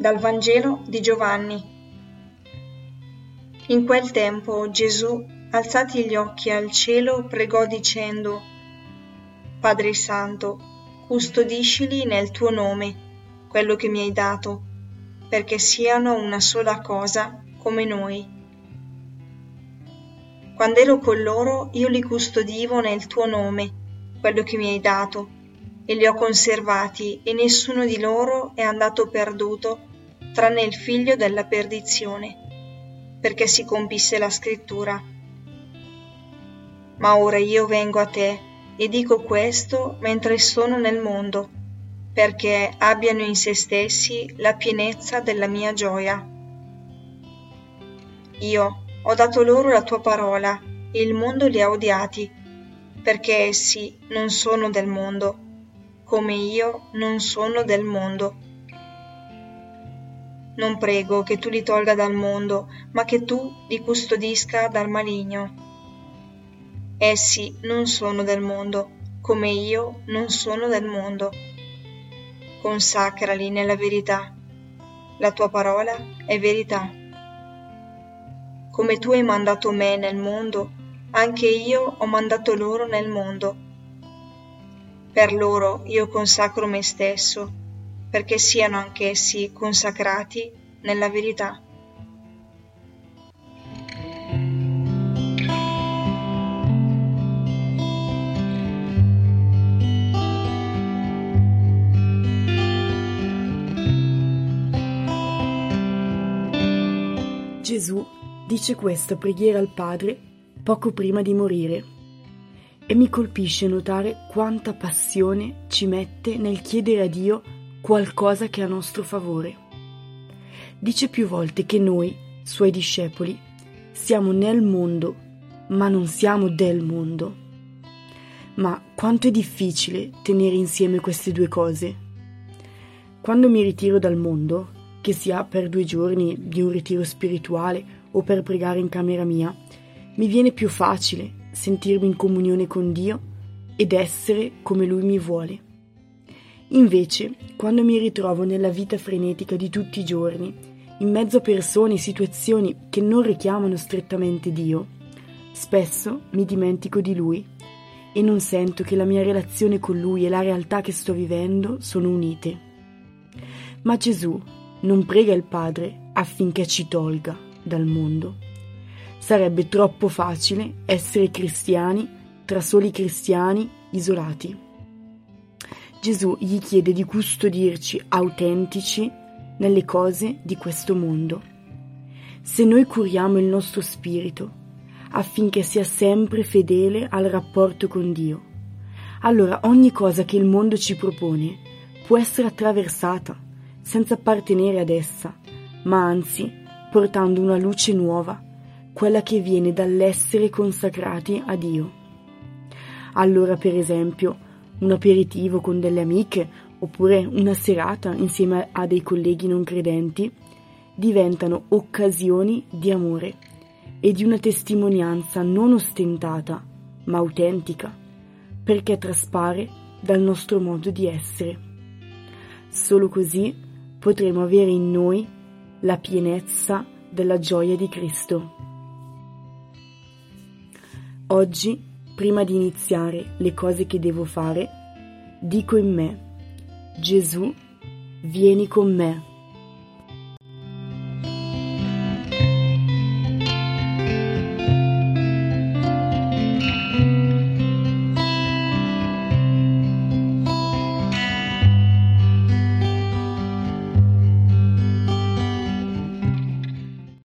Dal Vangelo di Giovanni. In quel tempo Gesù, alzati gli occhi al cielo, pregò dicendo, Padre Santo, custodiscili nel tuo nome, quello che mi hai dato, perché siano una sola cosa come noi. Quando ero con loro, io li custodivo nel tuo nome, quello che mi hai dato, e li ho conservati, e nessuno di loro è andato perduto tranne il figlio della perdizione, perché si compisse la scrittura. Ma ora io vengo a te e dico questo mentre sono nel mondo, perché abbiano in se stessi la pienezza della mia gioia. Io ho dato loro la tua parola e il mondo li ha odiati, perché essi non sono del mondo, come io non sono del mondo non prego che tu li tolga dal mondo, ma che tu li custodisca dal maligno. Essi non sono del mondo, come io non sono del mondo. Consacrali nella verità. La tua parola è verità. Come tu hai mandato me nel mondo, anche io ho mandato loro nel mondo. Per loro io consacro me stesso perché siano anch'essi consacrati nella verità. Gesù dice questa preghiera al Padre poco prima di morire e mi colpisce notare quanta passione ci mette nel chiedere a Dio qualcosa che è a nostro favore. Dice più volte che noi, suoi discepoli, siamo nel mondo, ma non siamo del mondo. Ma quanto è difficile tenere insieme queste due cose. Quando mi ritiro dal mondo, che sia per due giorni di un ritiro spirituale o per pregare in camera mia, mi viene più facile sentirmi in comunione con Dio ed essere come Lui mi vuole. Invece, quando mi ritrovo nella vita frenetica di tutti i giorni, in mezzo a persone e situazioni che non richiamano strettamente Dio, spesso mi dimentico di Lui e non sento che la mia relazione con Lui e la realtà che sto vivendo sono unite. Ma Gesù non prega il Padre affinché ci tolga dal mondo. Sarebbe troppo facile essere cristiani tra soli cristiani isolati. Gesù gli chiede di custodirci autentici nelle cose di questo mondo. Se noi curiamo il nostro spirito affinché sia sempre fedele al rapporto con Dio, allora ogni cosa che il mondo ci propone può essere attraversata senza appartenere ad essa, ma anzi portando una luce nuova, quella che viene dall'essere consacrati a Dio. Allora, per esempio, un aperitivo con delle amiche oppure una serata insieme a dei colleghi non credenti diventano occasioni di amore e di una testimonianza non ostentata ma autentica perché traspare dal nostro modo di essere. Solo così potremo avere in noi la pienezza della gioia di Cristo. Oggi prima di iniziare le cose che devo fare, dico in me, Gesù, vieni con me.